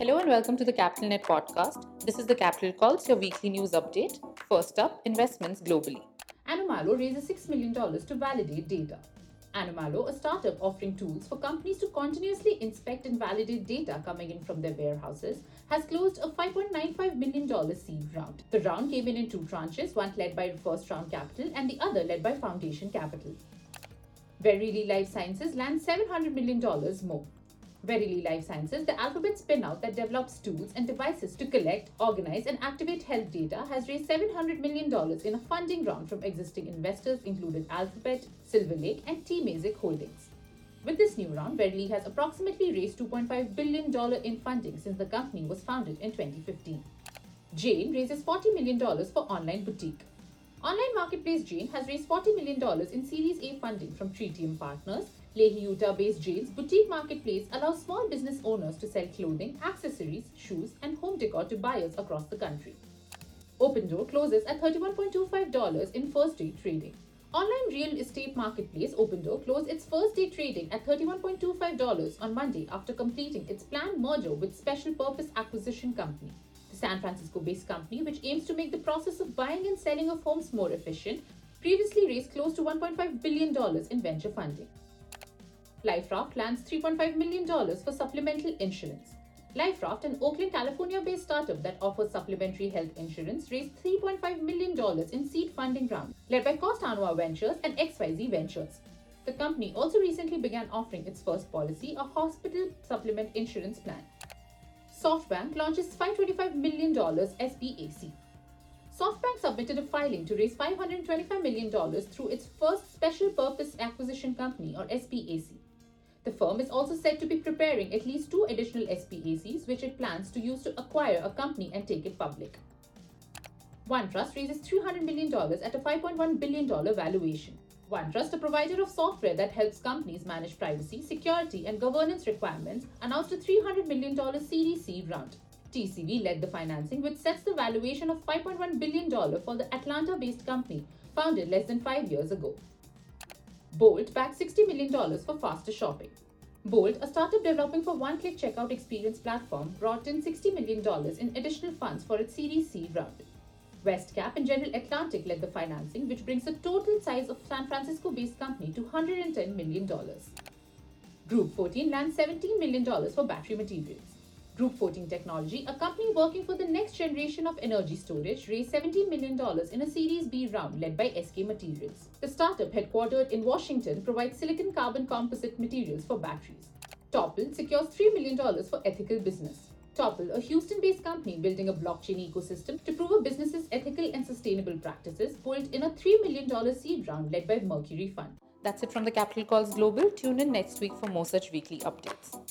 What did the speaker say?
Hello and welcome to the Capital Net podcast. This is the Capital Calls, your weekly news update. First up, investments globally. Anomalo raises $6 million to validate data. Anomalo, a startup offering tools for companies to continuously inspect and validate data coming in from their warehouses, has closed a $5.95 million seed round. The round came in in two tranches, one led by First Round Capital and the other led by Foundation Capital. Verily Life Sciences lands $700 million more. Verily Life Sciences, the Alphabet spin-out that develops tools and devices to collect, organize, and activate health data, has raised $700 million in a funding round from existing investors including Alphabet, Silver Lake, and Temasek Holdings. With this new round, Verily has approximately raised $2.5 billion in funding since the company was founded in 2015. Jane raises $40 million for online boutique. Online marketplace Jane has raised $40 million in Series A funding from Tritium Partners, Lehi, Utah-based Jane's boutique marketplace allows small business owners to sell clothing, accessories, shoes, and home decor to buyers across the country. Opendoor closes at $31.25 in first day trading. Online real estate marketplace Opendoor closed its first day trading at $31.25 on Monday after completing its planned merger with Special Purpose Acquisition Company. The San Francisco based company, which aims to make the process of buying and selling of homes more efficient, previously raised close to $1.5 billion in venture funding. LifeRaft lands $3.5 million for supplemental insurance. LifeRaft, an Oakland, California based startup that offers supplementary health insurance, raised $3.5 million in seed funding round, led by Costanoa Ventures and XYZ Ventures. The company also recently began offering its first policy, a hospital supplement insurance plan. SoftBank launches $525 million SPAC. SoftBank submitted a filing to raise $525 million through its first special purpose acquisition company or SPAC. The firm is also said to be preparing at least two additional SPACs, which it plans to use to acquire a company and take it public. OneTrust raises $300 million at a $5.1 billion valuation. OneTrust, a provider of software that helps companies manage privacy, security, and governance requirements, announced a $300 million Series C round. TCV led the financing, which sets the valuation of $5.1 billion for the Atlanta based company, founded less than five years ago. Bolt backed $60 million for faster shopping. Bolt, a startup developing for one click checkout experience platform, brought in $60 million in additional funds for its Series C round. Westcap and General Atlantic led the financing, which brings the total size of San Francisco based company to $110 million. Group 14 lands $17 million for battery materials. Group 14 Technology, a company working for the next generation of energy storage, raised $17 million in a Series B round led by SK Materials. The startup, headquartered in Washington, provides silicon carbon composite materials for batteries. Topl secures $3 million for ethical business. Topl, a Houston based company building a blockchain ecosystem to prove a business's ethical and sustainable practices, pulled in a $3 million seed round led by Mercury Fund. That's it from the Capital Calls Global. Tune in next week for more such weekly updates.